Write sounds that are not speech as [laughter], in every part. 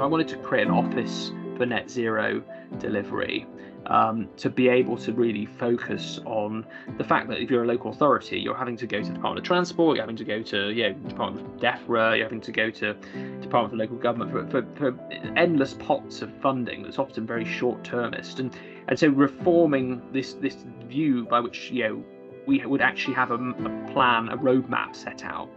I wanted to create an office for net zero delivery um, to be able to really focus on the fact that if you're a local authority, you're having to go to the Department of Transport, you're having to go to yeah, Department of DEFRA, you're having to go to Department of Local Government for, for, for endless pots of funding that's often very short termist. And and so reforming this this view by which you know we would actually have a, a, plan, a roadmap set out,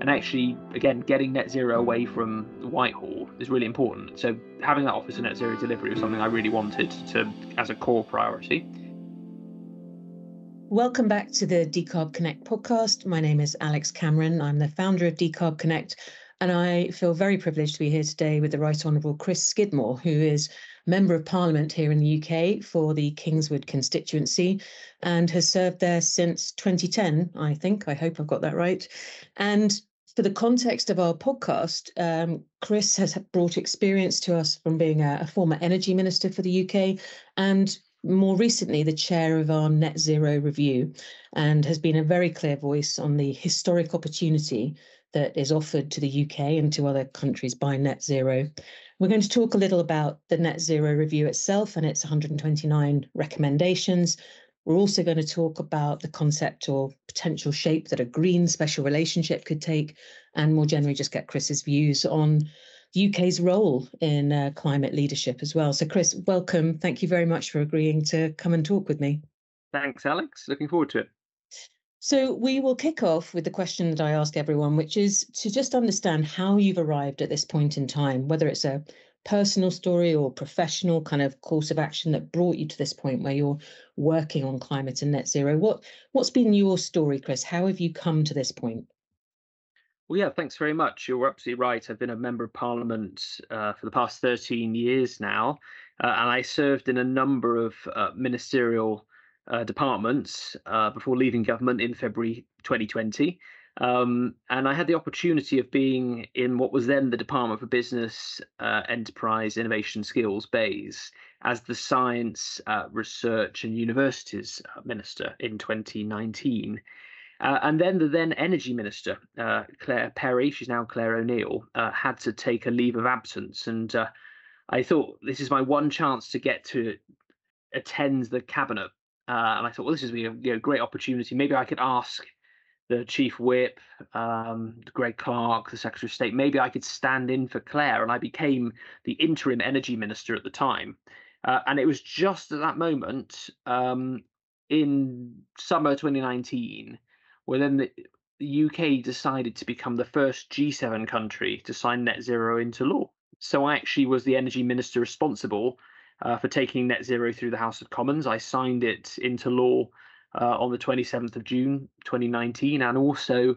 and actually again getting net zero away from Whitehall is really important. So having that office of net zero delivery was something I really wanted to as a core priority. Welcome back to the Decarb Connect podcast. My name is Alex Cameron. I'm the founder of Decarb Connect, and I feel very privileged to be here today with the Right Honourable Chris Skidmore, who is Member of Parliament here in the UK for the Kingswood constituency and has served there since 2010, I think. I hope I've got that right. And for the context of our podcast, um, Chris has brought experience to us from being a, a former energy minister for the UK and more recently the chair of our net zero review and has been a very clear voice on the historic opportunity that is offered to the UK and to other countries by net zero. We're going to talk a little about the net zero review itself and its 129 recommendations. We're also going to talk about the concept or potential shape that a green special relationship could take, and more generally, just get Chris's views on the UK's role in uh, climate leadership as well. So, Chris, welcome. Thank you very much for agreeing to come and talk with me. Thanks, Alex. Looking forward to it. So we will kick off with the question that I ask everyone, which is to just understand how you've arrived at this point in time, whether it's a personal story or professional kind of course of action that brought you to this point where you're working on climate and net zero. What what's been your story, Chris? How have you come to this point? Well, yeah, thanks very much. You're absolutely right. I've been a member of parliament uh, for the past 13 years now, uh, and I served in a number of uh, ministerial uh, departments uh, before leaving government in February 2020. Um, and I had the opportunity of being in what was then the Department for Business, uh, Enterprise, Innovation, Skills, BEIS, as the Science, uh, Research and Universities uh, Minister in 2019. Uh, and then the then Energy Minister, Claire Perry, she's now Claire O'Neill, had to take a leave of absence. And I thought this is my one chance to get to attend the cabinet uh, and I thought, well, this is a you know, great opportunity. Maybe I could ask the chief whip, um, Greg Clark, the Secretary of State. Maybe I could stand in for Claire, and I became the interim energy minister at the time. Uh, and it was just at that moment um, in summer 2019 where then the, the UK decided to become the first G7 country to sign net zero into law. So I actually was the energy minister responsible uh, for taking net zero through the House of Commons. I signed it into law uh, on the 27th of June 2019, and also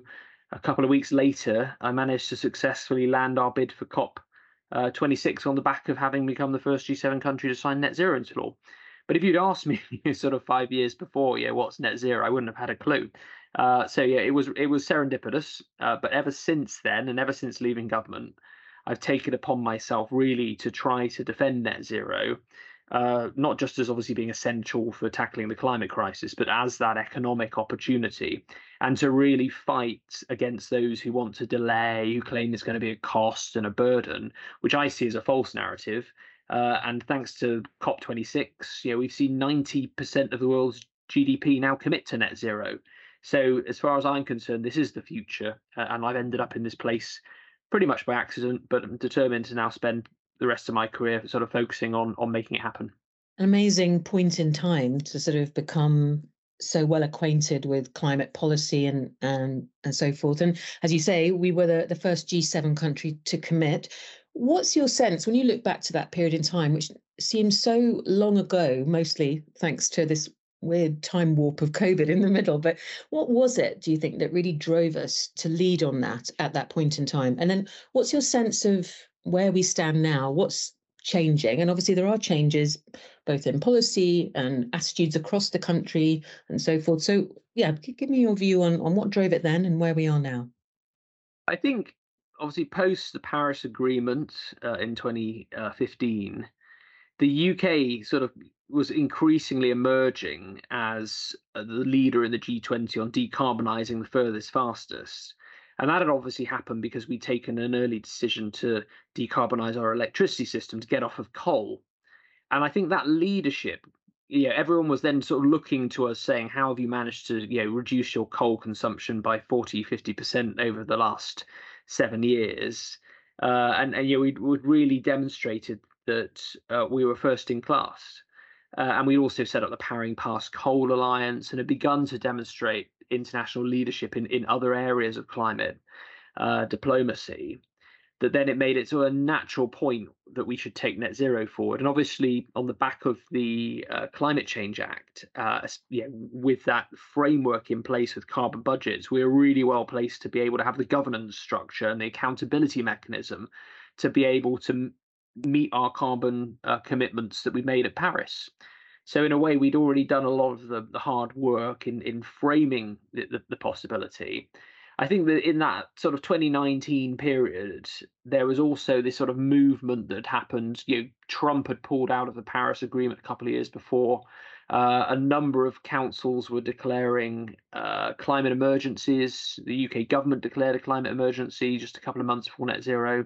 a couple of weeks later, I managed to successfully land our bid for COP uh, 26 on the back of having become the first G7 country to sign net zero into law. But if you'd asked me [laughs] sort of five years before, yeah, what's net zero, I wouldn't have had a clue. Uh, so yeah, it was it was serendipitous. Uh, but ever since then, and ever since leaving government, I've taken upon myself really to try to defend net zero, uh, not just as obviously being essential for tackling the climate crisis, but as that economic opportunity, and to really fight against those who want to delay, who claim it's going to be a cost and a burden, which I see as a false narrative. Uh, and thanks to COP26, you know, we've seen 90% of the world's GDP now commit to net zero. So, as far as I'm concerned, this is the future, uh, and I've ended up in this place pretty much by accident, but I'm determined to now spend the rest of my career sort of focusing on on making it happen. An amazing point in time to sort of become so well acquainted with climate policy and and and so forth. And as you say, we were the, the first G7 country to commit. What's your sense when you look back to that period in time, which seems so long ago, mostly thanks to this weird time warp of COVID in the middle. But what was it, do you think, that really drove us to lead on that at that point in time? And then what's your sense of where we stand now? What's changing? And obviously, there are changes both in policy and attitudes across the country and so forth. So, yeah, give me your view on, on what drove it then and where we are now. I think obviously post the Paris Agreement uh, in 2015, the UK sort of was increasingly emerging as uh, the leader in the G20 on decarbonising the furthest, fastest. And that had obviously happened because we'd taken an early decision to decarbonize our electricity system to get off of coal. And I think that leadership, yeah, everyone was then sort of looking to us saying, how have you managed to, you know, reduce your coal consumption by 40, 50% over the last seven years? Uh, and, and, you know, we'd, we'd really demonstrated that uh, we were first in class. Uh, and we also set up the Powering Past Coal Alliance and had begun to demonstrate international leadership in, in other areas of climate uh, diplomacy. That then it made it to a natural point that we should take net zero forward. And obviously, on the back of the uh, Climate Change Act, uh, yeah, with that framework in place with carbon budgets, we're really well placed to be able to have the governance structure and the accountability mechanism to be able to meet our carbon uh, commitments that we made at Paris. So in a way, we'd already done a lot of the, the hard work in in framing the, the, the possibility. I think that in that sort of 2019 period, there was also this sort of movement that happened. You know, Trump had pulled out of the Paris Agreement a couple of years before. Uh, a number of councils were declaring uh, climate emergencies. The UK government declared a climate emergency just a couple of months before net zero.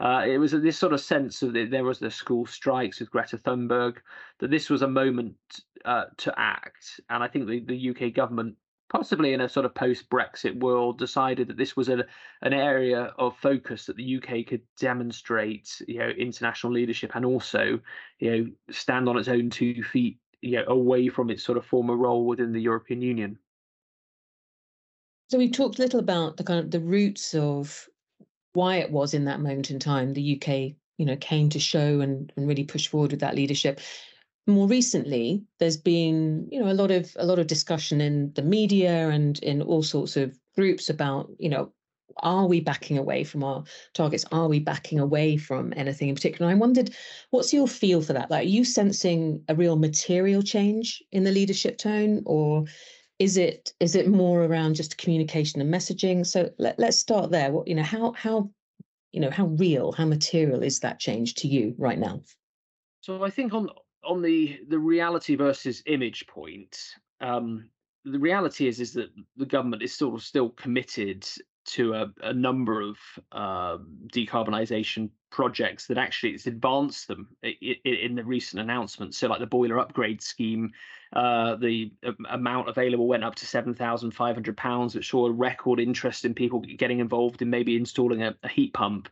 Uh, it was this sort of sense of the, there was the school strikes with Greta Thunberg, that this was a moment uh, to act. And I think the, the UK government, possibly in a sort of post Brexit world, decided that this was a, an area of focus that the UK could demonstrate, you know, international leadership and also, you know, stand on its own two feet, you know, away from its sort of former role within the European Union. So we've talked a little about the kind of the roots of why it was in that moment in time the UK, you know, came to show and, and really push forward with that leadership. More recently, there's been, you know, a lot of a lot of discussion in the media and in all sorts of groups about, you know, are we backing away from our targets? Are we backing away from anything in particular? I wondered, what's your feel for that? Like, are you sensing a real material change in the leadership tone, or is it is it more around just communication and messaging? So let, let's start there. What you know how how you know how real how material is that change to you right now? So i think on on the the reality versus image point um the reality is is that the government is sort of still committed to a, a number of uh, decarbonisation projects that actually it's advanced them in, in, the recent announcements. So, like the boiler upgrade scheme, uh, the amount available went up to seven thousand five hundred pounds, which saw a record interest in people getting involved in maybe installing a, a heat pump.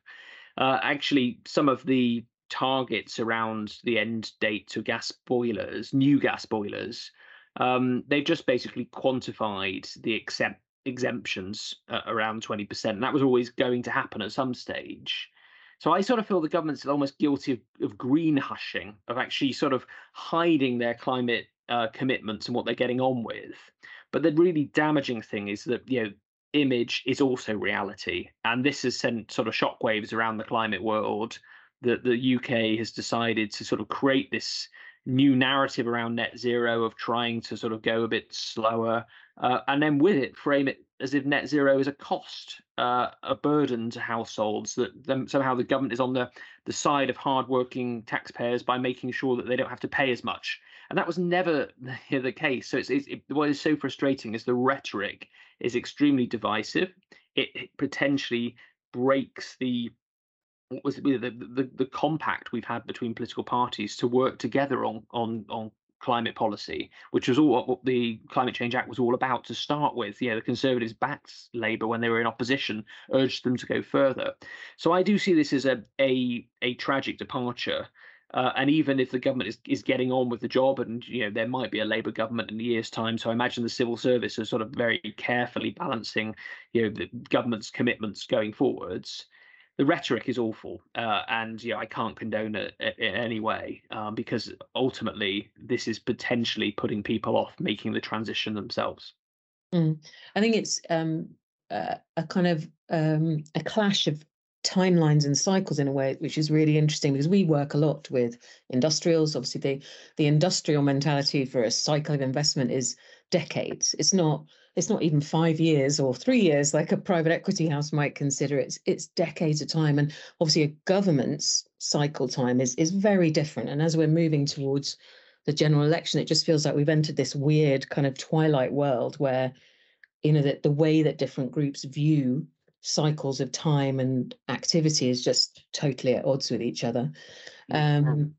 Uh, actually, some of the targets around the end date to gas boilers, new gas boilers, um, they've just basically quantified the accept exemptions uh, around 20%. And that was always going to happen at some stage. So I sort of feel the government's almost guilty of, of green hushing, of actually sort of hiding their climate uh, commitments and what they're getting on with. But the really damaging thing is that, you know, image is also reality. And this has sent sort of shockwaves around the climate world that the UK has decided to sort of create this new narrative around net zero of trying to sort of go a bit slower uh, and then with it frame it as if net zero is a cost, uh, a burden to households. That them, somehow the government is on the the side of hardworking taxpayers by making sure that they don't have to pay as much. And that was never [laughs] the, case. So it's, it's it, what is so frustrating is the rhetoric is extremely divisive. It, it potentially breaks the was the, the the compact we've had between political parties to work together on on on climate policy, which was all what the Climate Change Act was all about to start with. Yeah, the Conservatives backed Labour when they were in opposition, urged them to go further. So I do see this as a a, a tragic departure. Uh, and even if the government is, is getting on with the job, and you know there might be a Labour government in a year's time, so I imagine the civil service is sort of very carefully balancing, you know, the government's commitments going forwards the rhetoric is awful, uh, and yeah, I can't condone it in any way um, because ultimately this is potentially putting people off making the transition themselves. Mm. I think it's um, uh, a kind of um, a clash of timelines and cycles in a way, which is really interesting because we work a lot with industrials. Obviously, the the industrial mentality for a cycle of investment is decades. It's not it's not even five years or three years like a private equity house might consider it's it's decades of time. And obviously a government's cycle time is is very different. And as we're moving towards the general election it just feels like we've entered this weird kind of twilight world where you know that the way that different groups view cycles of time and activity is just totally at odds with each other. Um,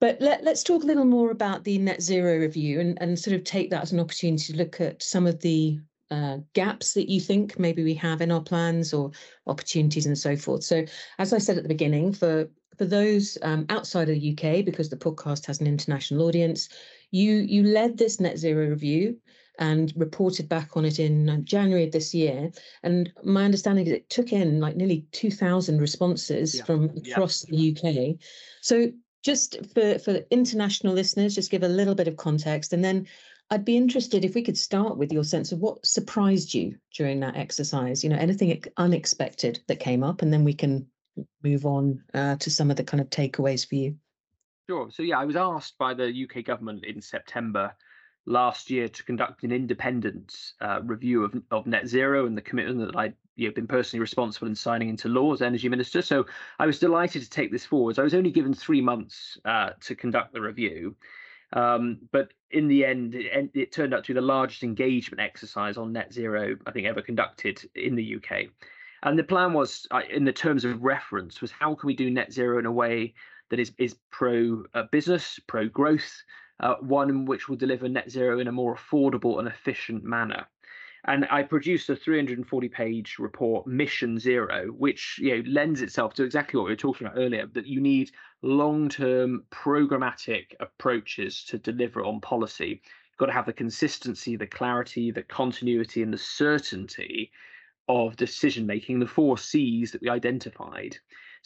but let, us talk a little more about the net zero review and, and sort of take that as an opportunity to look at some of the uh, gaps that you think maybe we have in our plans or opportunities and so forth. So, as I said at the beginning, for for those um, outside of the UK, because the podcast has an international audience, you you led this net zero review and reported back on it in uh, January of this year. And my understanding is it took in like nearly 2,000 responses yeah. from across yeah. the UK. So just for, for international listeners, just give a little bit of context. And then I'd be interested if we could start with your sense of what surprised you during that exercise, you know, anything unexpected that came up, and then we can move on uh, to some of the kind of takeaways for you. Sure. So, yeah, I was asked by the UK government in September last year to conduct an independent uh, review of, of net zero and the commitment that I'd you know, been personally responsible in signing into law as energy minister. So I was delighted to take this forward. I was only given three months uh, to conduct the review. Um, but in the end, it, it, turned out to be the largest engagement exercise on net zero I think ever conducted in the UK. And the plan was, uh, in the terms of reference, was how can we do net zero in a way that is is pro uh, business, pro growth, uh, one which will deliver net zero in a more affordable and efficient manner. And I produced a 340 page report, Mission Zero, which you know lends itself to exactly what we were talking about earlier, that you need long-term programmatic approaches to deliver on policy. You've got to have the consistency, the clarity, the continuity, and the certainty of decision making, the four C's that we identified.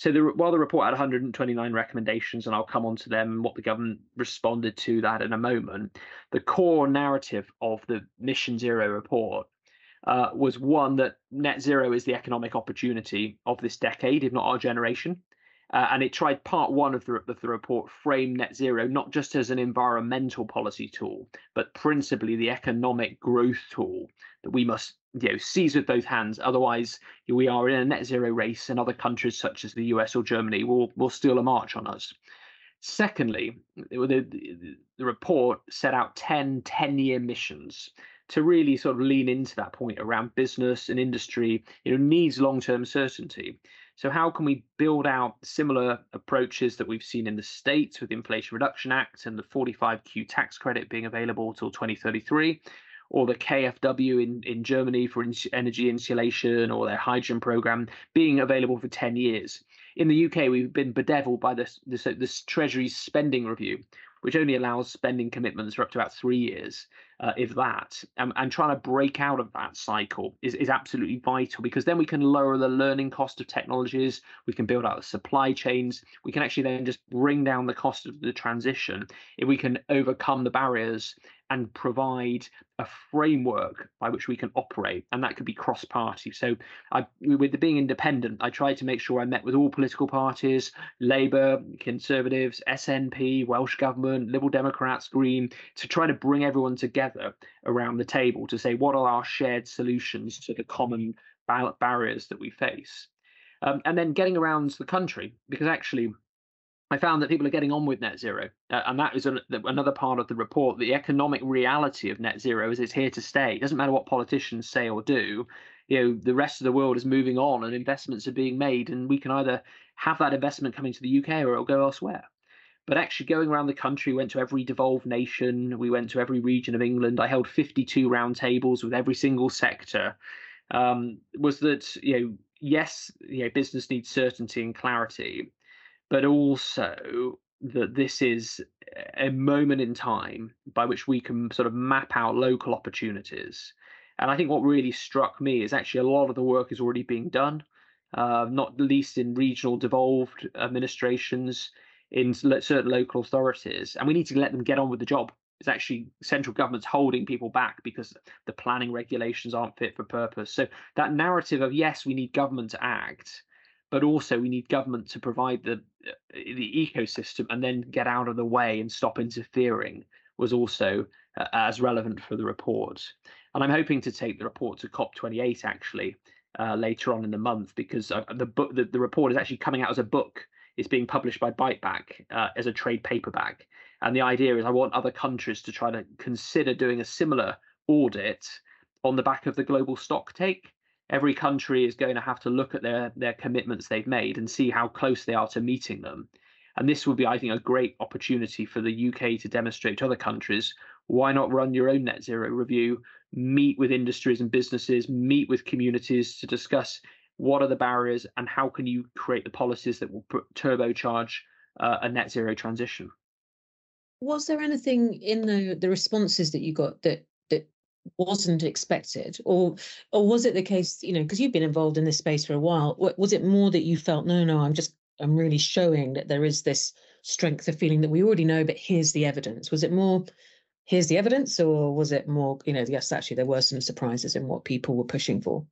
So the, while the report had 129 recommendations, and I'll come on to them and what the government responded to that in a moment, the core narrative of the Mission Zero report uh, was one that net zero is the economic opportunity of this decade, if not our generation. Uh, and it tried part one of the, of the report frame net zero not just as an environmental policy tool, but principally the economic growth tool that we must you know seize with both hands. Otherwise, we are in a net zero race, and other countries such as the US or Germany will will steal a march on us. Secondly, the, the, the report set out 10 10 year missions to really sort of lean into that point around business and industry you know needs long-term certainty so how can we build out similar approaches that we've seen in the states with the inflation reduction act and the 45q tax credit being available till 2033 or the KfW in, in Germany for energy insulation or their hydrogen program being available for 10 years. In the UK, we've been bedeviled by this, this, this spending review, which only allows spending commitments for up to about three years, uh, if that. And, and trying to break out of that cycle is, is absolutely vital because then we can lower the learning cost of technologies, we can build out the supply chains, we can actually then just bring down the cost of the transition if we can overcome the barriers and provide a framework by which we can operate, and that could be cross-party. So, I, with being independent, I tried to make sure I met with all political parties: Labour, Conservatives, SNP, Welsh Government, Liberal Democrats, Green, to try to bring everyone together around the table to say what are our shared solutions to the common barriers that we face. Um, and then getting around the country, because actually I found that people are getting on with net zero, uh, and that is an, another part of the report. The economic reality of net zero is it's here to stay. It doesn't matter what politicians say or do. You know, the rest of the world is moving on, and investments are being made, and we can either have that investment coming to the UK or it'll go elsewhere. But actually, going around the country, we went to every devolved nation. We went to every region of England. I held 52 roundtables with every single sector. Um, was that you know yes, you know, business needs certainty and clarity, but also that this is a moment in time by which we can sort of map out local opportunities. And I think what really struck me is actually a lot of the work is already being done, uh, not least in regional devolved administrations, in certain local authorities. And we need to let them get on with the job. It's actually central government's holding people back because the planning regulations aren't fit for purpose. So that narrative of yes, we need government to act, but also we need government to provide the uh, the ecosystem and then get out of the way and stop interfering was also uh, as relevant for the report. And I'm hoping to take the report to COP28 actually uh, later on in the month because uh, the book the, the report is actually coming out as a book. It's being published by Biteback uh, as a trade paperback. And the idea is I want other countries to try to consider doing a similar audit on the back of the global stock take every country is going to have to look at their their commitments they've made and see how close they are to meeting them. And this would be, I think, a great opportunity for the UK to demonstrate to other countries why not run your own net zero review, meet with industries and businesses, meet with communities to discuss what are the barriers and how can you create the policies that will turbocharge uh, a net zero transition. Was there anything in the the responses that you got that that wasn't expected, or or was it the case, you know, because you've been involved in this space for a while, was it more that you felt no, no, I'm just I'm really showing that there is this strength of feeling that we already know, but here's the evidence. Was it more here's the evidence, or was it more, you know, yes, actually there were some surprises in what people were pushing for?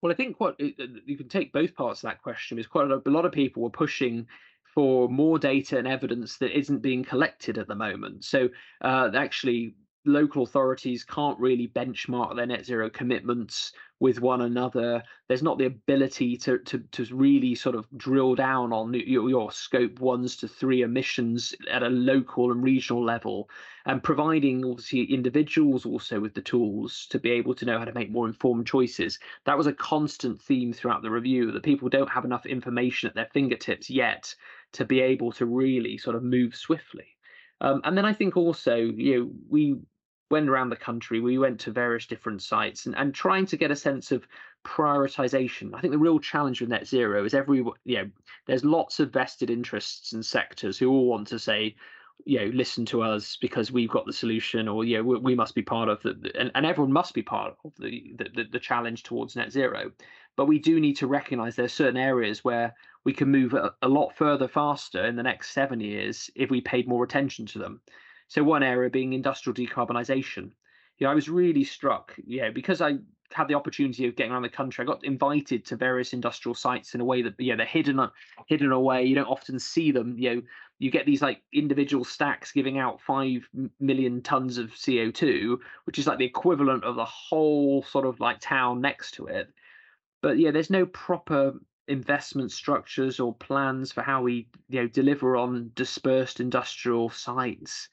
Well, I think what you can take both parts of that question is quite a, lot of people were pushing for more data and evidence that isn't being collected at the moment. So uh, actually, local authorities can't really benchmark their net zero commitments with one another. There's not the ability to to to really sort of drill down on your, your scope ones to three emissions at a local and regional level, and providing obviously individuals also with the tools to be able to know how to make more informed choices. That was a constant theme throughout the review that people don't have enough information at their fingertips yet to be able to really sort of move swiftly. Um, and then I think also, you know, we went around the country. We went to various different sites and, and trying to get a sense of prioritization. I think the real challenge with net zero is every you know there's lots of vested interests and sectors who all want to say you know listen to us because we've got the solution or you know we, we must be part of the and, and everyone must be part of the, the the challenge towards net zero but we do need to recognize there are certain areas where we can move a, a lot further faster in the next seven years if we paid more attention to them so one area being industrial decarbonisation. You know, I was really struck, yeah, because I had the opportunity of getting around the country. I got invited to various industrial sites in a way that yeah they're hidden uh, hidden away. You don't often see them. You know, you get these like individual stacks giving out five million tons of CO two, which is like the equivalent of the whole sort of like town next to it. But yeah, there's no proper investment structures or plans for how we you know deliver on dispersed industrial sites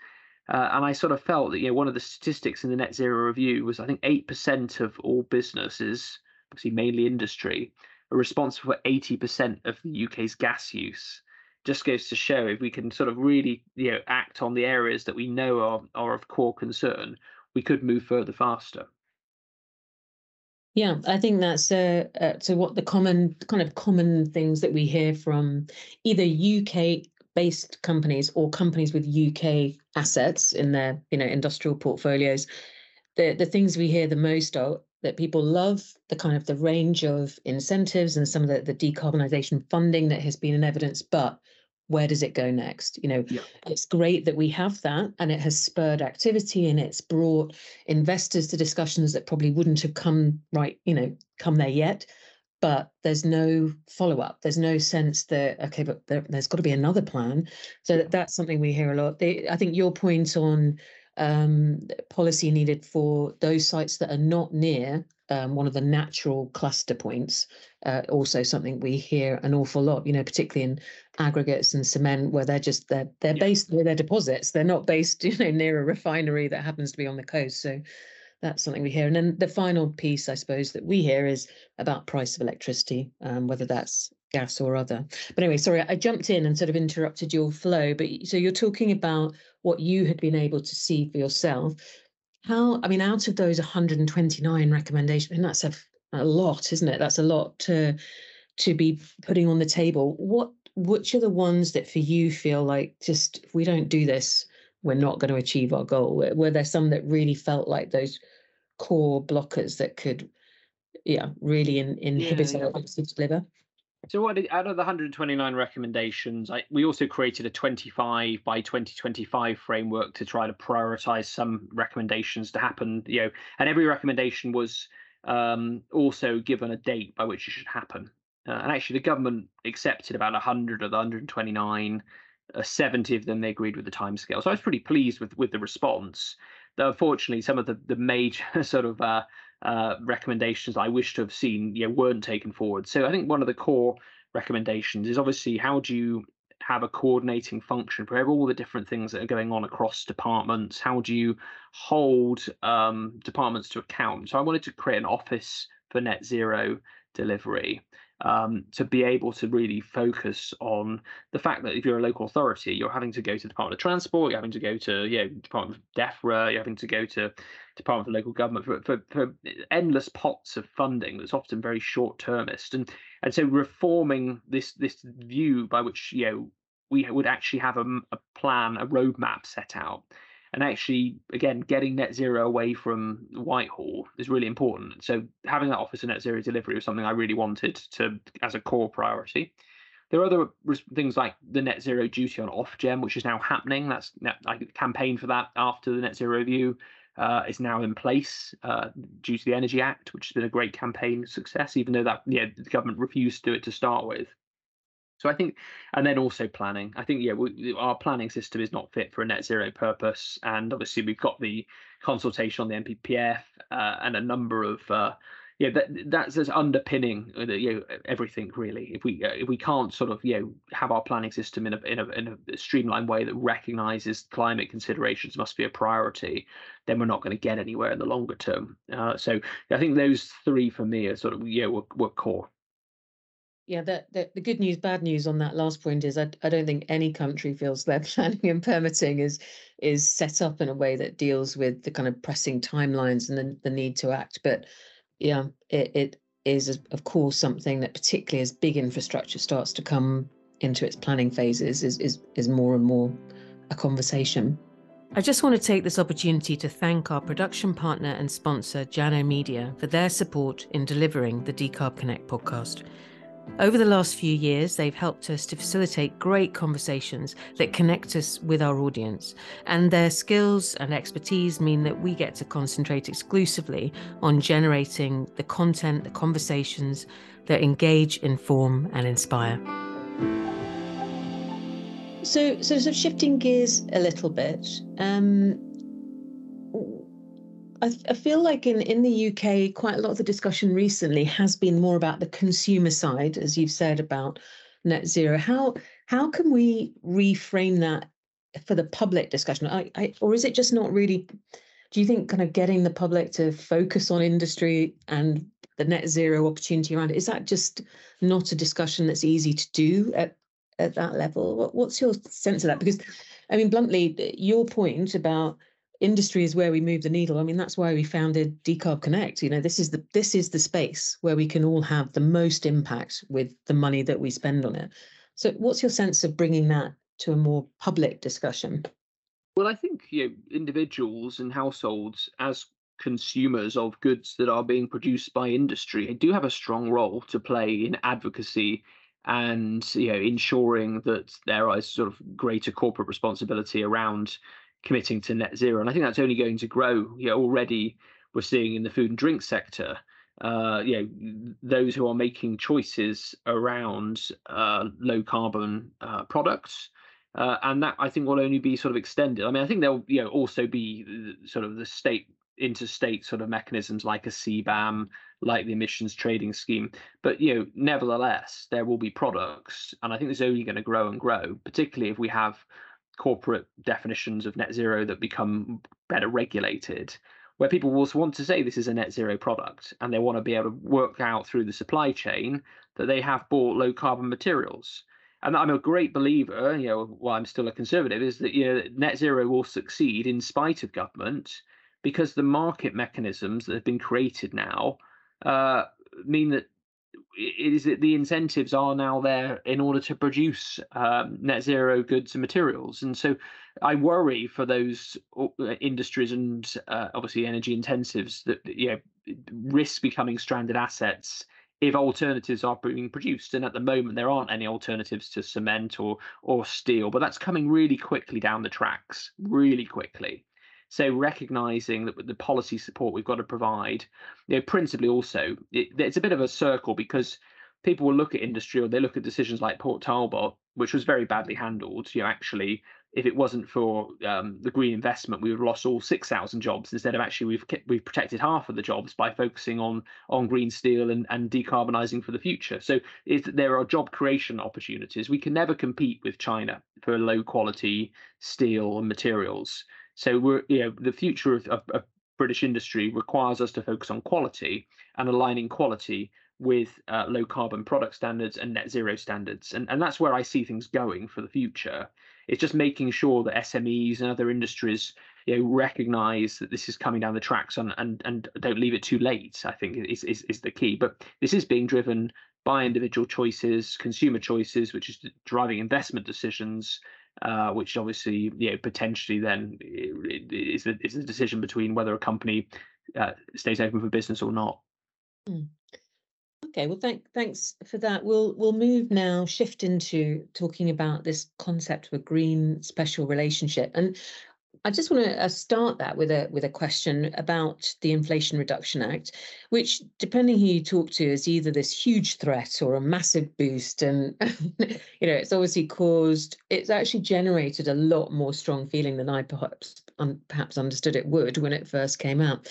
uh, and I sort of felt that you know one of the statistics in the net zero review was I think eight percent of all businesses, obviously mainly industry, are responsible for eighty percent of the UK's gas use. Just goes to show if we can sort of really you know act on the areas that we know are are of core concern, we could move further faster. Yeah, I think that's uh, uh, so what the common kind of common things that we hear from either UK based companies or companies with UK assets in their you know industrial portfolios, the the things we hear the most are that people love the kind of the range of incentives and some of the, the decarbonisation funding that has been in evidence, but where does it go next? You know, yeah. it's great that we have that and it has spurred activity and it's brought investors to discussions that probably wouldn't have come right, you know, come there yet but there's no follow up. There's no sense that okay, but there, has got to be another plan. So that, that's something we hear a lot. They, I think your point on um, policy needed for those sites that are not near um, one of the natural cluster points. Uh, also, something we hear an awful lot. You know, particularly in aggregates and cement, where they're just they're they're yeah. based near their deposits. They're not based, [laughs] you know, near a refinery that happens to be on the coast. So that's something we hear. And then the final piece, I suppose, that we hear is about price of electricity, um, whether that's gas or other. But anyway, sorry, I jumped in and sort of interrupted your flow. But so you're talking about what you had been able to see for yourself. How, I mean, out of those 129 recommendations, and that's a, a lot, isn't it? That's a lot to to be putting on the table. What which are the ones that for you feel like just if we don't do this, we're not going to achieve our goal? Were, were there some that really felt like those core blockers that could yeah really in, inhibit yeah, yeah. our ability to deliver so what out of the 129 recommendations I, we also created a 25 by 2025 framework to try to prioritize some recommendations to happen you know and every recommendation was um, also given a date by which it should happen uh, and actually the government accepted about 100 of the 129 uh, 70 of them they agreed with the timescale so i was pretty pleased with with the response though unfortunately some of the the major [laughs] sort of uh, uh, recommendations I wish to have seen you know, weren't taken forward. So I think one of the core recommendations is obviously how do you have a coordinating function for all the different things that are going on across departments? How do you hold um, departments to account? So I wanted to create an office for net zero delivery um, to be able to really focus on the fact that if you're a local authority, you're having to go to the Department of Transport, you're having to go to you know, Department of DEFRA, you're having to go to Department of Local Government for, for, for endless pots of funding that's often very short termist. And and so reforming this this view by which you know we would actually have a, a plan, a roadmap set out and actually again getting net zero away from whitehall is really important. So having that office of net zero delivery was something i really wanted to as a core priority. There are other things like the net zero duty on Ofgem which is now happening. That's i campaigned for that after the net zero review uh, is now in place uh, due to the energy act which has been a great campaign success even though that yeah the government refused to do it to start with so I think, and then also planning. I think yeah, we, our planning system is not fit for a net zero purpose, and obviously we've got the consultation on the NPPF uh, and a number of uh, yeah that that's, as underpinning uh, you know, everything really. If we uh, if we can't sort of you know have our planning system in a in a in a streamlined way that recognises climate considerations must be a priority, then we're not going to get anywhere in the longer term. Uh, so I think those three for me are sort of yeah were, were core. Yeah, the, the, the good news, bad news on that last point is I, I don't think any country feels their [laughs] planning and permitting is is set up in a way that deals with the kind of pressing timelines and the, the need to act. But yeah, it, it is of course something that particularly as big infrastructure starts to come into its planning phases is is is more and more a conversation. I just want to take this opportunity to thank our production partner and sponsor, Jano Media, for their support in delivering the Decarb Connect podcast. Over the last few years, they've helped us to facilitate great conversations that connect us with our audience, and their skills and expertise mean that we get to concentrate exclusively on generating the content, the conversations that engage, inform, and inspire. So, so, so shifting gears a little bit, um, I, I feel like in, in the UK, quite a lot of the discussion recently has been more about the consumer side, as you've said about net zero. How how can we reframe that for the public discussion? I, I, or is it just not really? Do you think kind of getting the public to focus on industry and the net zero opportunity around it is that just not a discussion that's easy to do at at that level? What, what's your sense of that? Because, I mean, bluntly, your point about industry is where we move the needle. I mean, that's why we founded Decarb Connect. You know, this is the this is the space where we can all have the most impact with the money that we spend on it. So, what's your sense of bringing that to a more public discussion? Well, I think you know, individuals and households as consumers of goods that are being produced by industry do have a strong role to play in advocacy and you know ensuring that there is sort of greater corporate responsibility around committing to net zero. And I think that's only going to grow. You know, already we're seeing in the food and drink sector, uh, you know, those who are making choices around uh, low carbon uh, products. Uh, and that I think will only be sort of extended. I mean, I think there'll you know also be sort of the state interstate sort of mechanisms like a CBAM, like the emissions trading scheme. But you know, nevertheless, there will be products, and I think it's only going to grow and grow, particularly if we have corporate definitions of net zero that become better regulated, where people will want to say this is a net zero product and they want to be able to work out through the supply chain that they have bought low carbon materials. And I'm a great believer, you know, while I'm still a conservative, is that you know net zero will succeed in spite of government because the market mechanisms that have been created now uh, mean that is that the incentives are now there in order to produce um, net zero goods and materials. And so I worry for those uh, industries and uh, obviously energy intensives that you know, risk becoming stranded assets if alternatives are being produced. And at the moment, there aren't any alternatives to cement or or steel, but that's coming really quickly down the tracks, really quickly. So recognizing that the policy support we've got to provide, you know, principally also it, it's a bit of a circle because people will look at industry or they look at decisions like Port Talbot, which was very badly handled. You know, actually, if it wasn't for um, the green investment, we would have lost all six thousand jobs instead of actually we've we've protected half of the jobs by focusing on on green steel and and decarbonising for the future. So is there are job creation opportunities. We can never compete with China for low quality steel and materials. So we're you know the future of, of, of British industry requires us to focus on quality and aligning quality with uh, low carbon product standards and net zero standards. And, and that's where I see things going for the future. It's just making sure that SMEs and other industries you know, recognize that this is coming down the tracks and, and, and don't leave it too late, I think is, is, is the key. But this is being driven by individual choices, consumer choices, which is driving investment decisions, uh, which obviously, you know, potentially then is a, is a decision between whether a company uh, stays open for business or not. Mm. Okay, well, thank, thanks for that. We'll we'll move now, shift into talking about this concept of a green special relationship, and I just want to uh, start that with a with a question about the Inflation Reduction Act, which, depending who you talk to, is either this huge threat or a massive boost. And [laughs] you know, it's obviously caused, it's actually generated a lot more strong feeling than I perhaps perhaps understood it would when it first came out.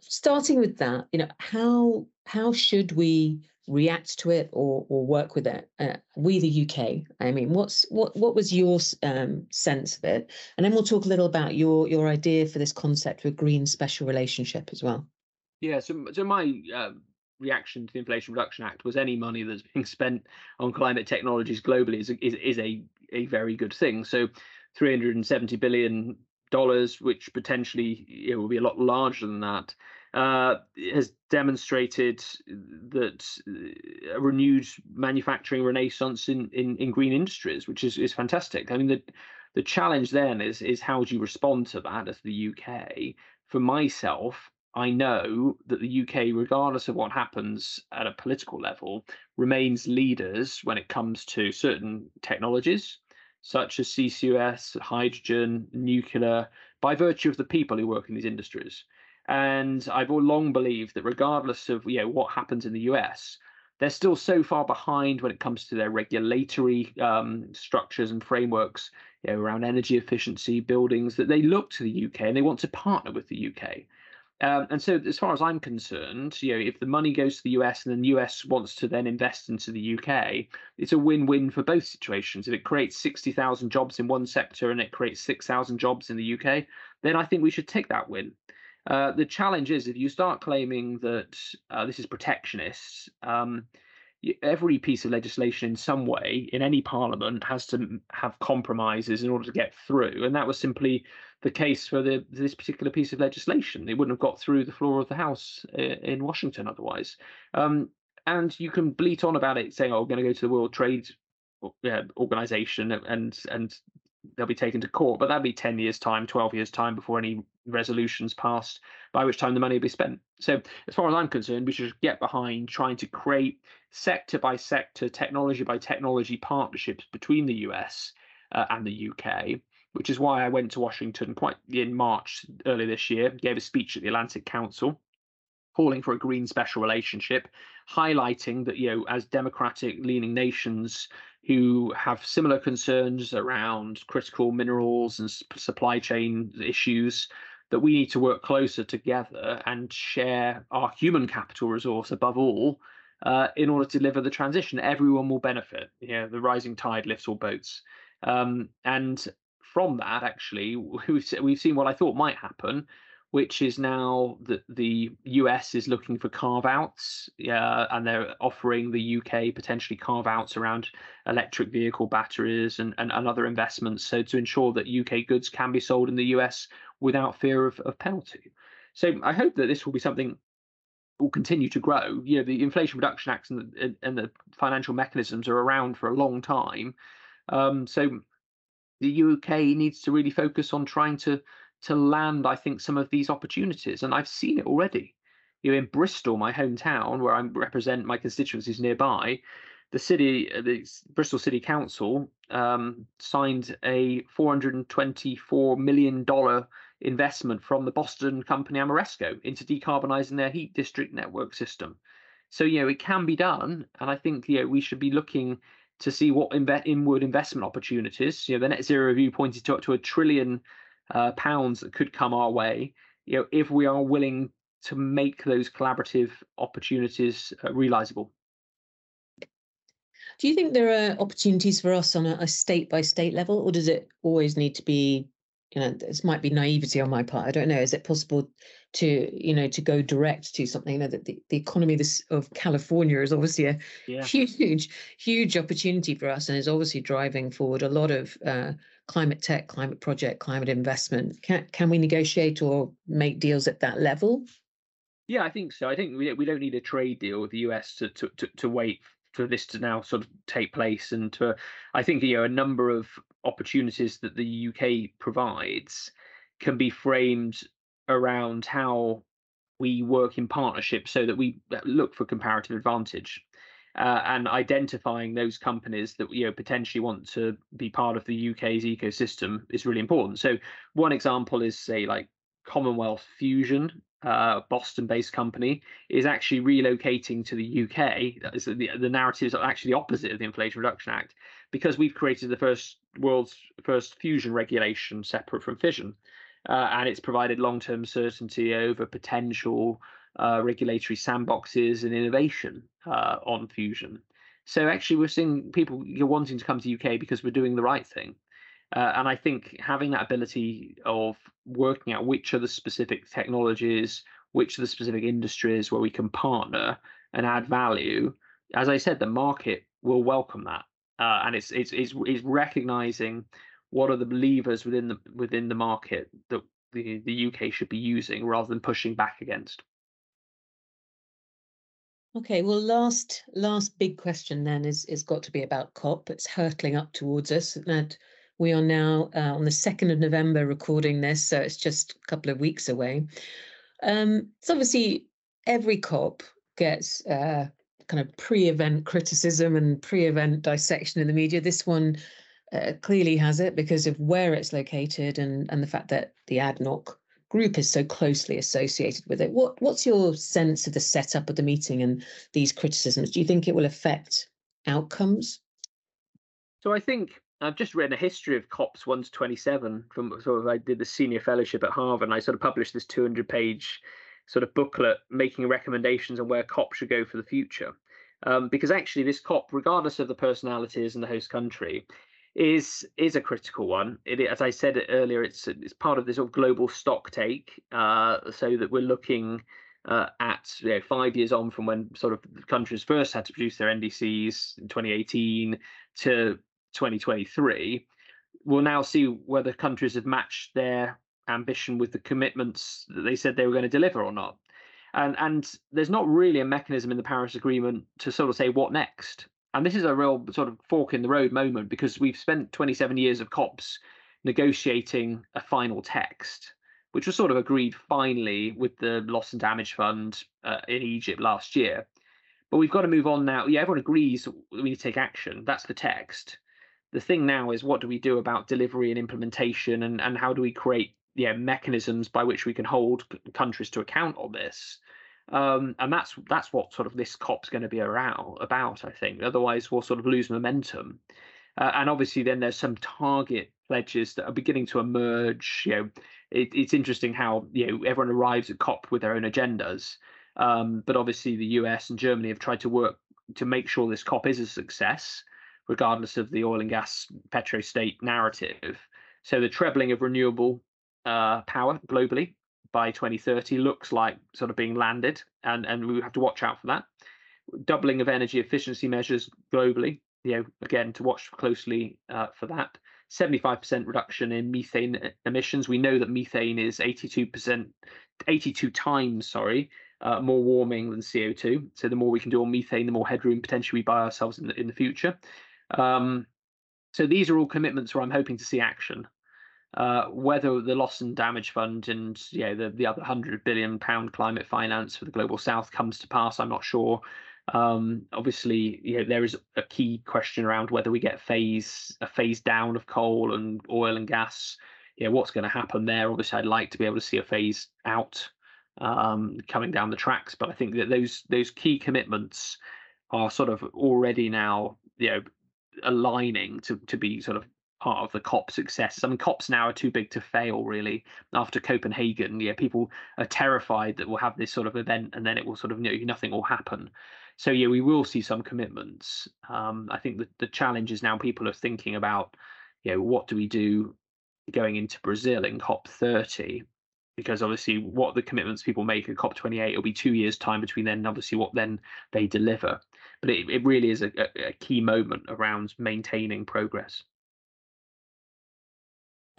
Starting with that, you know, how how should we react to it or or work with it uh, we the uk i mean what's what what was your um, sense of it? And then we'll talk a little about your your idea for this concept of a green special relationship as well. Yeah so so my uh, reaction to the inflation reduction act was any money that's being spent on climate technologies globally is is, is a a very good thing. So 370 billion dollars which potentially it will be a lot larger than that uh, has demonstrated that uh, a renewed manufacturing renaissance in, in, in green industries, which is, is fantastic. I mean, the, the challenge then is, is how do you respond to that as the UK? For myself, I know that the UK, regardless of what happens at a political level, remains leaders when it comes to certain technologies, such as CCUS, hydrogen, nuclear, by virtue of the people who work in these industries. And I've long believed that regardless of you know what happens in the US, they're still so far behind when it comes to their regulatory um, structures and frameworks you know, around energy efficiency, buildings, that they look to the UK and they want to partner with the UK. Um, and so, as far as I'm concerned, you know, if the money goes to the US and then the US wants to then invest into the UK, it's a win-win for both situations. If it creates 60,000 jobs in one sector and it creates 6,000 jobs in the UK, then I think we should take that win. Uh, the challenge is if you start claiming that uh, this is protectionist, um, every piece of legislation in some way in any parliament has to have compromises in order to get through, and that was simply the case for the, this particular piece of legislation. It wouldn't have got through the floor of the House uh, in Washington otherwise. Um, and you can bleat on about it, saying, "Oh, we're going to go to the World Trade Organization and and they'll be taken to court, but that'll be 10 years' time, 12 years' time before any resolutions passed, by which time the money will be spent. So, as far as I'm concerned, we should get behind trying to create sector by sector, technology by technology partnerships between the US uh, and the UK, which is why I went to Washington quite in March earlier this year, gave a speech at the Atlantic Council calling for a green special relationship, highlighting that, you know, as democratic leaning nations, who have similar concerns around critical minerals and supply chain issues that we need to work closer together and share our human capital resource above all uh, in order to deliver the transition. Everyone will benefit. You know, the rising tide lifts all boats. Um, and from that, actually, [laughs] we've, we've seen what I thought might happen, which is now that the US is looking for carve outs, uh, and they're offering the UK potentially carve outs around electric vehicle batteries and, and, and, other investments. So, to ensure that UK goods can be sold in the US without fear of, of penalty. So, I hope that this will be something will continue to grow. You know, the Inflation Reduction Act and the, and the financial mechanisms are around for a long time. Um, so, the UK needs to really focus on trying to to land, I think, some of these opportunities. And I've seen it already. You know, in Bristol, my hometown, where I represent my constituencies nearby, the city, uh, the Bristol City Council um, signed a 424 million dollar investment from the Boston company Ameresco into decarbonising their heat district network system. So you know it can be done, and I think you know we should be looking to see what inve- inward investment opportunities. You know, the net zero review pointed to up to a trillion uh, pounds that could come our way, you know, if we are willing to make those collaborative opportunities uh, realizable. Do you think there are opportunities for us on a, state by state level, or does it always need to be you know this might be naivety on my part i don't know is it possible to you know to go direct to something you know that the, the economy this of california is obviously a yeah. huge huge opportunity for us and is obviously driving forward a lot of uh, climate tech climate project climate investment. Can, can we negotiate or make deals at that level? Yeah i think so. I think we, we don't need a trade deal with the us to to, to, to wait for this to now sort of take place and to i think you know a number of opportunities that the uk provides can be framed around how we work in partnership so that we look for comparative advantage uh, and identifying those companies that you know potentially want to be part of the UK's ecosystem is really important. So one example is say like Commonwealth Fusion, uh, Boston-based company, is actually relocating to the UK. The, the narrative is actually the opposite of the Inflation Reduction Act because we've created the first world's first fusion regulation separate from fission, uh, and it's provided long-term certainty over potential uh, regulatory sandboxes and innovation uh, on fusion. So actually, we're seeing people you're wanting to come to UK because we're doing the right thing. Uh, and I think having that ability of working out which are the specific technologies, which are the specific industries where we can partner and add value, as I said, the market will welcome that, uh, and it's, it's it's it's recognizing what are the levers within the within the market that the the UK should be using rather than pushing back against. Okay, well, last last big question then is is got to be about COP. It's hurtling up towards us, and we are now uh, on the second of November recording this, so it's just a couple of weeks away. Um, so obviously, every COP gets uh, kind of pre-event criticism and pre-event dissection in the media. This one uh, clearly has it because of where it's located and and the fact that the ADNOC group is so closely associated with it. What what's your sense of the setup of the meeting and these criticisms? Do you think it will affect outcomes? So I think I've just written a history of COPs 1 to 27 from sort of I did the senior fellowship at Harvard and I sort of published this 200 page sort of booklet making recommendations on where COP should go for the future. Um, because actually this COP, regardless of the personalities and the host country, is is a critical one. It, as I said earlier, it's it's part of this sort of global stock take, uh, so that we're looking uh, at you know, five years on from when sort of countries first had to produce their NDCs in 2018 to 2023. We'll now see whether countries have matched their ambition with the commitments that they said they were going to deliver or not. And and there's not really a mechanism in the Paris Agreement to sort of say what next and this is a real sort of fork in the road moment because we've spent 27 years of COPs negotiating a final text, which was sort of agreed finally with the loss and damage fund uh, in Egypt last year. But we've got to move on now. Yeah, everyone agrees we need to take action. That's the text. The thing now is what do we do about delivery and implementation, and, and how do we create yeah mechanisms by which we can hold countries to account on this? Um, and that's that's what sort of this COP's going to be around about, I think. Otherwise, we'll sort of lose momentum. Uh, and obviously, then there's some target pledges that are beginning to emerge. You know, it, it's interesting how you know everyone arrives at COP with their own agendas, um, but obviously the US and Germany have tried to work to make sure this COP is a success, regardless of the oil and gas petro state narrative. So the trebling of renewable uh, power globally by 2030 looks like sort of being landed, and and we have to watch out for that. Doubling of energy efficiency measures globally, you know, again to watch closely uh, for that. 75% reduction in methane emissions. We know that methane is 82%, 82 times, sorry, uh, more warming than CO2. So the more we can do on methane, the more headroom potentially we buy ourselves in the in the future. Um, so these are all commitments where I'm hoping to see action. Uh, whether the loss and damage fund and yeah the, the other hundred billion pound climate finance for the global south comes to pass, I'm not sure. Um, obviously, you know, there is a key question around whether we get phase a phase down of coal and oil and gas. Yeah, what's going to happen there? Obviously, I'd like to be able to see a phase out um, coming down the tracks, but I think that those those key commitments are sort of already now you know aligning to to be sort of part of the COP success. I mean, COPs now are too big to fail, really. After Copenhagen, yeah, people are terrified that we'll have this sort of event and then it will sort of, you know, nothing will happen. So yeah, we will see some commitments. Um, I think that the challenge is now people are thinking about, you know, what do we do going into Brazil in COP30 because obviously what the commitments people make at COP28 it'll be two years time between then and obviously what then they deliver but it, it really is a, a key moment around maintaining progress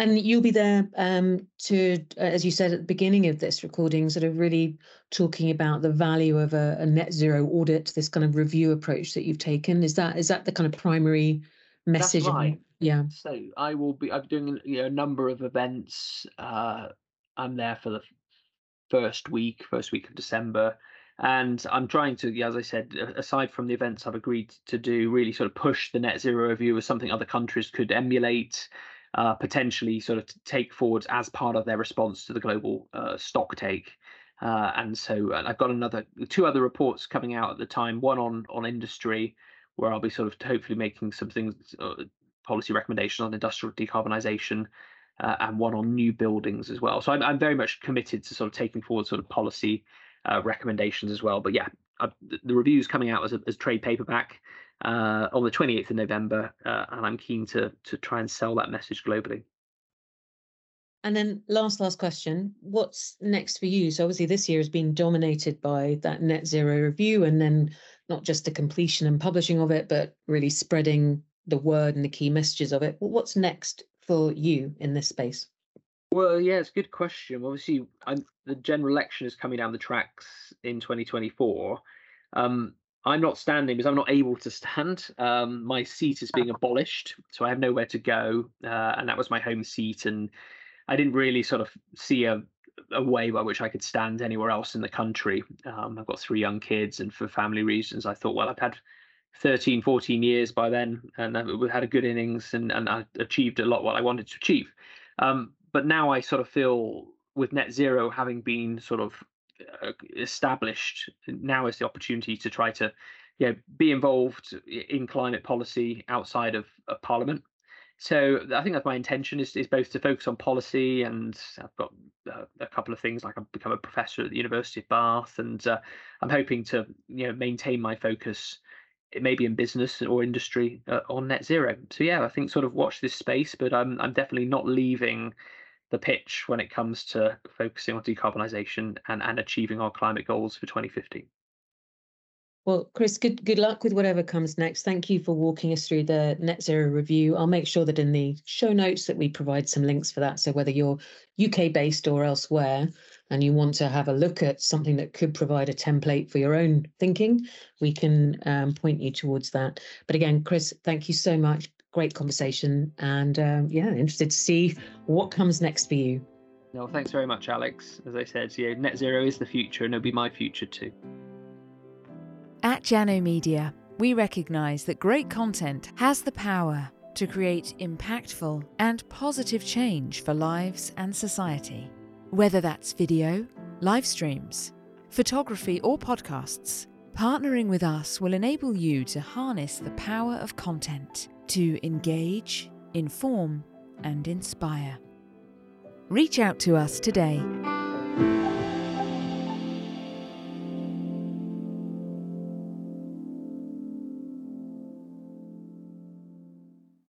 and you'll be there um, to, as you said at the beginning of this recording, sort of really talking about the value of a, a, net zero audit, this kind of review approach that you've taken. Is that is that the kind of primary message? That's right. Yeah. So I will be. I'm doing you know, a number of events. Uh, I'm there for the first week, first week of December, and I'm trying to, as I said, aside from the events I've agreed to do, really sort of push the net zero review as something other countries could emulate uh, potentially sort of take forward as part of their response to the global uh, stock take. Uh, and so I've got another two other reports coming out at the time. One on on industry, where I'll be sort of hopefully making some things, uh, policy recommendations on industrial decarbonisation, uh, and one on new buildings as well. So I'm I'm very much committed to sort of taking forward sort of policy uh, recommendations as well. But yeah, I, the review is coming out as a as trade paperback uh, on the 28th of November, uh, and I'm keen to to try and sell that message globally. And then last last question, what's next for you? So obviously this year has been dominated by that net zero review and then not just the completion and publishing of it, but really spreading the word and the key messages of it. What's next for you in this space? Well, yeah, it's a good question. Obviously, I'm, the general election is coming down the tracks in 2024. Um, I'm not standing because I'm not able to stand. Um, my seat is being abolished, so I have nowhere to go, uh, and that was my home seat. And I didn't really sort of see a, a way by which I could stand anywhere else in the country. Um, I've got three young kids, and for family reasons, I thought, well, I've had 13, 14 years by then, and we had a good innings, and, and I achieved a lot what I wanted to achieve. Um, but now I sort of feel with net zero having been sort of established now is the opportunity to try to you know, be involved in climate policy outside of, of parliament. So i think that's my intention is, is both to focus on policy and i've got uh, a couple of things like i've become a professor at the university of bath and uh, i'm hoping to you know maintain my focus maybe in business or industry uh, on net zero. So yeah i think sort of watch this space but i'm, I'm definitely not leaving the pitch when it comes to focusing on decarbonisation and, and achieving our climate goals for 2050. Well, Chris, good good luck with whatever comes next. Thank you for walking us through the net zero review. I'll make sure that in the show notes that we provide some links for that. So whether you're UK based or elsewhere and you want to have a look at something that could provide a template for your own thinking, we can um, point you towards that. But again, Chris, thank you so much great conversation and um, yeah, interested to see what comes next for you. No, thanks very much, Alex. As I said, yeah, net zero is the future and it'll be my future too. At Jano Media, we recognise that great content has the power to create impactful and positive change for lives and society. Whether that's video, live streams, photography, or podcasts, partnering with us will enable you to harness the power of content to engage, inform, and inspire. Reach out to us today.